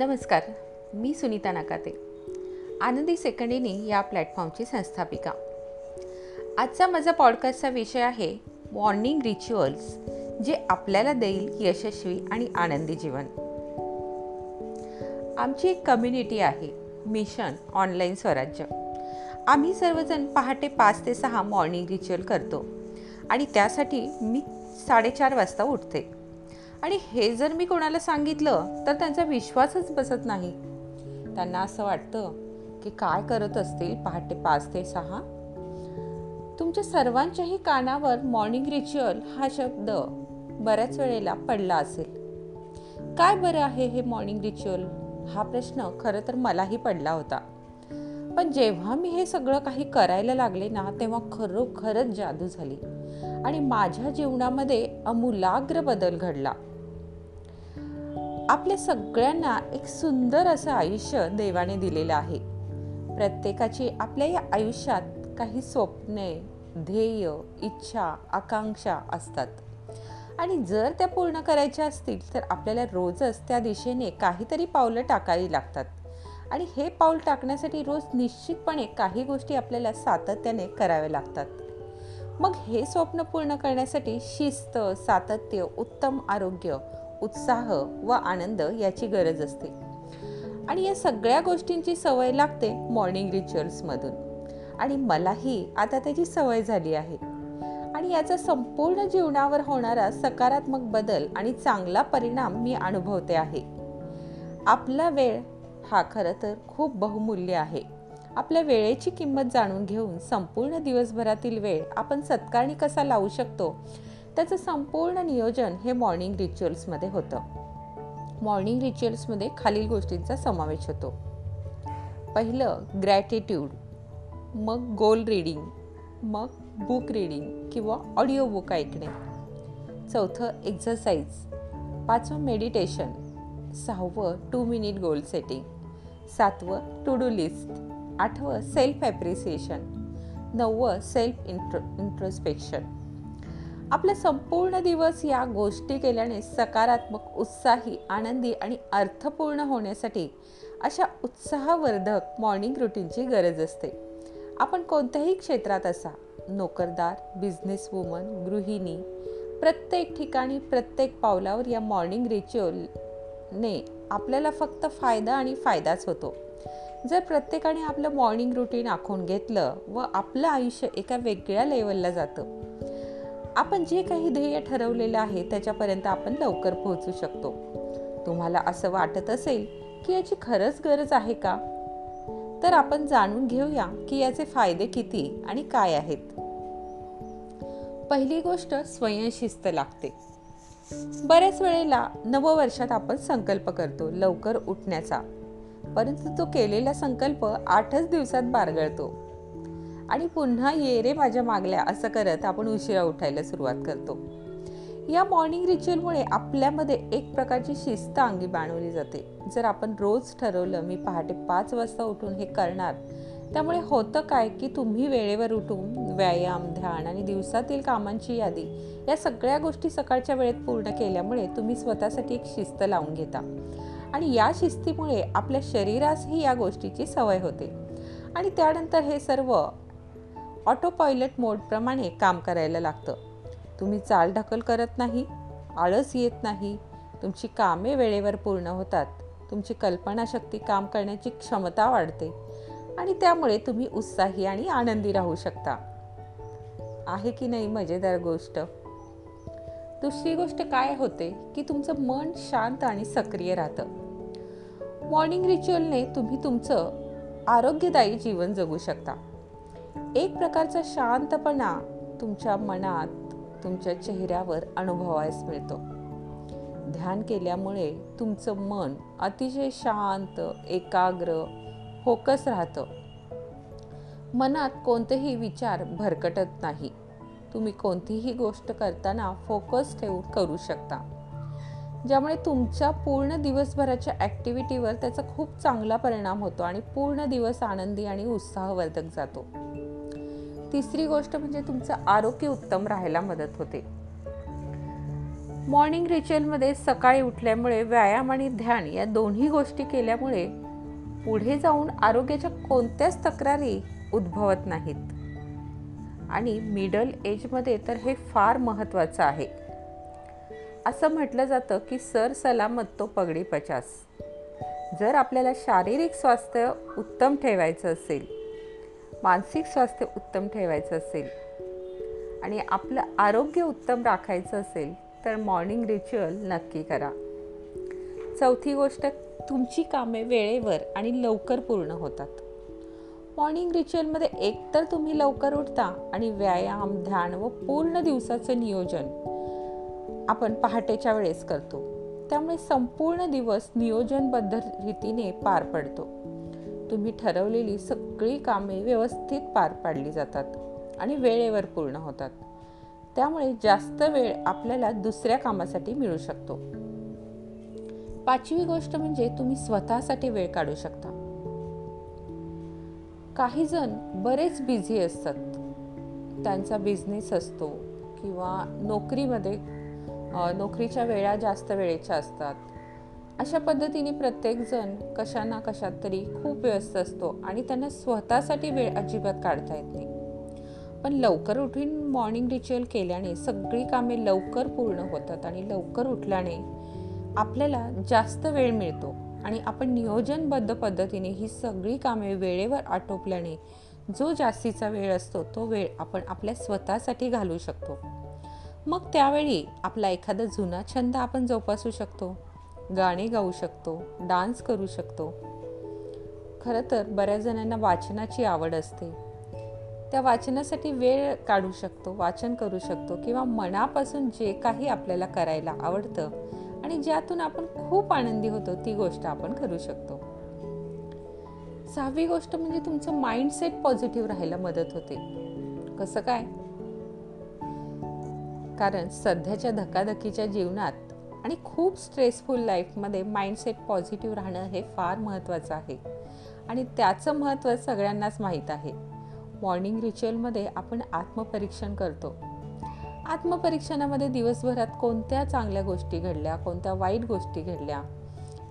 नमस्कार मी सुनीता नाकाते. आनंदी सेकंडिनी या प्लॅटफॉर्मची संस्थापिका. आजचा माझा पॉडकास्टचा विषय आहे मॉर्निंग रिच्युअल्स जे आपल्याला देईल यशस्वी आणि आनंदी जीवन. आमची एक कम्युनिटी आहे मिशन ऑनलाईन स्वराज्य. आम्ही सर्वजण पहाटे पाच ते सहा मॉर्निंग रिच्युअल करतो. आणि त्यासाठी मी साडेचार वाजता उठते. आणि हे जर मी कोणाला सांगितलं तर त्यांचा विश्वासच बसत नाही. त्यांना असं वाटतं की काय करत असतील पहाटे पाच ते सहा? तुमच्या सर्वांच्याही कानावर मॉर्निंग रिच्युअल हा शब्द बऱ्याच वेळेला पडला असेल. काय बरं आहे हे मॉर्निंग रिच्युअल हा प्रश्न खरं तर मलाही पडला होता. पण जेव्हा मी हे सगळं काही करायला लागले ना तेव्हा खरोखरच जादू झाली. आणि माझ्या जीवनामध्ये अमूलाग्र बदल घडला. आपल्या सगळ्यांना एक सुंदर असं आयुष्य देवाने दिलेलं आहे. प्रत्येकाची आपल्या या आयुष्यात काही स्वप्ने ध्येय इच्छा आकांक्षा असतात. आणि जर त्या पूर्ण करायच्या असतील तर आपल्याला रोजच त्या दिशेने काहीतरी पावलं टाकावी लागतात. आणि हे पाऊल टाकण्यासाठी रोज निश्चितपणे काही गोष्टी आपल्याला सातत्याने कराव्या लागतात. मग हे स्वप्न पूर्ण करण्यासाठी शिस्त सातत्य उत्तम आरोग्य उत्साह व आनंद याची गरज असते. आणि या सगळ्या गोष्टींची सवय लागते मॉर्निंग रिच्युअल्समधून आणि मलाही आता त्याची सवय झाली आहे. आणि याचा संपूर्ण जीवनावर होणारा सकारात्मक बदल आणि चांगला परिणाम मी अनुभवते आहे. आपला वेळ हा खरं तर खूप बहुमूल्य आहे. आपल्या वेळेची किंमत जाणून घेऊन संपूर्ण दिवसभरातील वेळ आपण सत्कारणी कसा लावू शकतो त्याचं संपूर्ण नियोजन हे मॉर्निंग रिच्युअल्समध्ये होतं. मॉर्निंग रिच्युअल्समध्ये खालील गोष्टींचा समावेश होतो. पहिलं ग्रॅटिट्यूड मग गोल रीडिंग मग बुक रीडिंग किंवा ऑडिओ बुक ऐकणे. चौथं एक्झरसाइज पाचवं मेडिटेशन सहावं टू मिनिट गोल सेटिंग सातवं टू डू लिस्ट आठवं सेल्फ ॲप्रिसिएशन नववं सेल्फ इंट्रो इंट्रोस्पेक्शन आपला संपूर्ण दिवस या गोष्टी केल्याने सकारात्मक उत्साही आनंदी आणि अर्थपूर्ण होण्यासाठी अशा उत्साहवर्धक मॉर्निंग रुटीनची गरज असते. आपण कोणत्याही क्षेत्रात असा नोकरदार बिझनेस वुमन गृहिणी प्रत्येक ठिकाणी प्रत्येक पावलावर या मॉर्निंग रिच्युअलने आपल्याला फक्त फायदा आणि फायदाच होतो. जर प्रत्येकाने आपलं मॉर्निंग रुटीन आखून घेतलं व आपलं आयुष्य एका वेगळ्या लेवलला जातं आपण जे काही ध्येय ठरवलेलं आहे त्याच्यापर्यंत आपण लवकर पोहोचू शकतो. तुम्हाला असं वाटत असेल की याची खरंच गरज आहे का? तर आपण जाणून घेऊया की याचे फायदे किती आणि काय आहेत. पहिली गोष्ट स्वयंशिस्त लागते. बऱ्याच वेळेला नववर्षात आपण संकल्प करतो लवकर उठण्याचा. परंतु तो केलेला संकल्प आठच दिवसात बारगळतो. आणि पुन्हा ये रे माझ्या मागल्या असं करत आपण उशिरा उठायला सुरुवात करतो. या मॉर्निंग रिच्युअलमुळे आपल्यामध्ये एक प्रकारची शिस्त अंगी बाणवली जाते. जर आपण रोज ठरवलं मी पहाटे पाच वाजता उठून हे करणार त्यामुळे होतं काय की तुम्ही वेळेवर उठून व्यायाम ध्यान आणि दिवसातील कामांची यादी या सगळ्या गोष्टी सकाळच्या वेळेत पूर्ण केल्यामुळे तुम्ही स्वतःसाठी एक शिस्त लावून घेता. आणि या शिस्तीमुळे आपल्या शरीरासही या गोष्टीची सवय होते. आणि त्यानंतर हे सर्व ऑटो पायलट मोडप्रमाणे काम करायला लागतं. तुम्ही चालढकल करत नाही आळस येत नाही तुमची कामे वेळेवर पूर्ण होतात तुमची कल्पनाशक्ती काम करण्याची क्षमता वाढते आणि त्यामुळे तुम्ही उत्साही आणि आनंदी राहू शकता. आहे की नाही मजेदार गोष्ट? दुसरी गोष्ट काय होते की तुमचं मन शांत आणि सक्रिय राहतं. मॉर्निंग रिच्युअलने तुम्ही तुमचं आरोग्यदायी जीवन जगू शकता. एक प्रकारचा शांतपणा तुमच्या मनात तुमच्या चेहऱ्यावर अनुभवायस मिळतो. ध्यान केल्यामुळे तुमचं मन अतिशय शांत एकाग्र फोकस राहतं. मनात कोणतेही विचार भरकटत नाही. तुम्ही कोणतीही गोष्ट करताना फोकस ठेवून करू शकता. ज्यामुळे तुमच्या पूर्ण दिवसभराच्या ॲक्टिव्हिटीवर त्याचा खूप चांगला परिणाम होतो आणि पूर्ण दिवस आनंदी आणि उत्साहवर्धक जातो. तिसरी गोष्ट म्हणजे तुमचं आरोग्य उत्तम राहायला मदत होते. मॉर्निंग रिच्युअलमध्ये सकाळी उठल्यामुळे व्यायाम आणि ध्यान या दोन्ही गोष्टी केल्यामुळे पुढे जाऊन आरोग्याच्या कोणत्याच तक्रारी उद्भवत नाहीत. आणि मिडल एजमध्ये तर हे फार महत्त्वाचं आहे. असं म्हटलं जातं की सर सलामत तो पगडी पचास. जर आपल्याला शारीरिक स्वास्थ्य उत्तम ठेवायचं असेल मानसिक स्वास्थ्य उत्तम ठेवायचं असेल आणि आपलं आरोग्य उत्तम राखायचं असेल तर मॉर्निंग रिच्युअल नक्की करा. चौथी गोष्ट तुमची कामे वेळेवर आणि लवकर पूर्ण होतात. मॉर्निंग रिच्युअलमध्ये एकतर तुम्ही लवकर उठता आणि व्यायाम ध्यान व पूर्ण दिवसाचं नियोजन आपण पहाटेच्या वेळेस करतो. त्यामुळे संपूर्ण दिवस नियोजनबद्ध रीतीने पार पडतो. तुम्ही ठरवलेली सगळी कामे व्यवस्थित पार पाडली जातात आणि वेळेवर पूर्ण होतात. त्यामुळे जास्त वेळ आपल्याला दुसऱ्या कामासाठी मिळू शकतो. पाचवी गोष्ट म्हणजे तुम्ही स्वतःसाठी वेळ काढू शकता. काही जण बरेच बिझी असतात. त्यांचा बिझनेस असतो किंवा नोकरीमध्ये नोकरीच्या वेळा जास्त वेळेच्या असतात. अशा पद्धतीने प्रत्येकजण कशा ना कशात तरी खूप व्यस्त असतो आणि त्यांना स्वतःसाठी वेळ अजिबात काढता येत नाही. पण लवकर उठून मॉर्निंग रिच्युअल केल्याने सगळी कामे लवकर पूर्ण होतात आणि लवकर उठल्याने आपल्याला जास्त वेळ मिळतो आणि आपण नियोजनबद्ध पद्धतीने ही सगळी कामे वेळेवर आटोपल्याने जो जास्तीचा वेळ असतो तो वेळ आपण आपल्या स्वतःसाठी घालू शकतो. मग त्यावेळी आपला एखादा जुना छंद आपण जोपासू शकतो. गाणे गाऊ शकतो डान्स करू शकतो. खरं तर बऱ्याच जणांना वाचनाची आवड असते. त्या वाचनासाठी वेळ काढू शकतो वाचन करू शकतो किंवा मनापासून जे काही आपल्याला करायला आवडतं आणि ज्यातून आपण खूप आनंदी होतो ती गोष्ट आपण करू शकतो. सहावी गोष्ट म्हणजे तुमचं माइंडसेट पॉझिटिव्ह राहायला मदत होते. कसं काय? कारण सध्याच्या धकाधकीच्या जीवनात आणि खूप स्ट्रेसफुल लाईफमध्ये माइंडसेट पॉझिटिव्ह राहणं हे फार महत्त्वाचं आहे. आणि त्याचं महत्त्व सगळ्यांनाच माहीत आहे. मॉर्निंग रिच्युअलमध्ये आपण आत्मपरीक्षण करतो. आत्मपरीक्षणामध्ये दिवसभरात कोणत्या चांगल्या गोष्टी घडल्या कोणत्या वाईट गोष्टी घडल्या?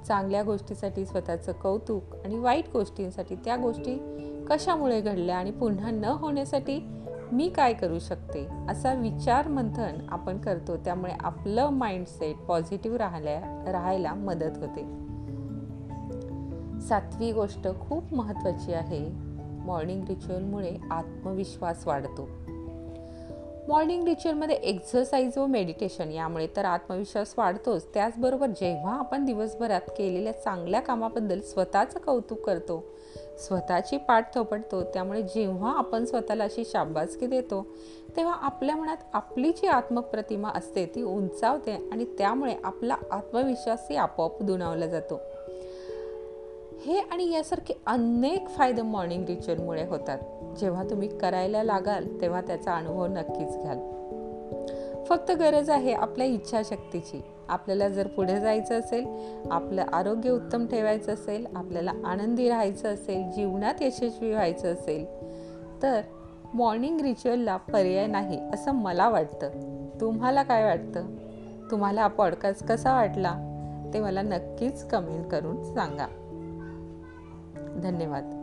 चांगल्या गोष्टीसाठी स्वतःचं कौतुक आणि वाईट गोष्टींसाठी त्या गोष्टी कशामुळे घडल्या आणि पुन्हा न होण्यासाठी मी काय करू शकते? असा विचार मंथन आपण करतो. त्यामुळे आपलं माइंडसेट पॉझिटिव्ह राहल्या राहायला मदत होते. सातवी गोष्ट खूप महत्त्वाची आहे. मॉर्निंग रिच्युअलमुळे आत्मविश्वास वाढतो. मॉर्निंग रिच्युअलमध्ये एक्झरसाईज व मेडिटेशन यामुळे तर आत्मविश्वास वाढतोच. त्याचबरोबर जेव्हा आपण दिवसभरात केलेल्या चांगल्या कामाबद्दल स्वतःचं कौतुक करतो स्वतःची पाठ थोपटतो त्यामुळे जेव्हा आपण स्वतःला अशी शाबासकी देतो तेव्हा आपल्या मनात आपली जी आत्मप्रतिमा असते ती उंचावते आणि त्यामुळे आपला आत्मविश्वासही आपोआप दुणावला जातो. हे आणि यासारखे अनेक फायदे मॉर्निंग रिच्युअलमुळे होतात. जेव्हा तुम्ही करायला लागाल तेव्हा त्याचा अनुभव नक्कीच घ्याल. फक्त गरज आहे आपल्या इच्छाशक्तीची. आपल्याला जर पुढे जायचं असेल आपलं आरोग्य उत्तम ठेवायचं असेल आपल्याला आनंदी राहायचं असेल जीवनात यशस्वी व्हायचं असेल तर मॉर्निंग रिच्युअलला पर्याय नाही असं मला वाटतं. तुम्हाला काय वाटतं? तुम्हाला हा पॉडकास्ट कसा वाटला? ते मला नक्कीच कमेंट करून सांगा. धन्यवाद.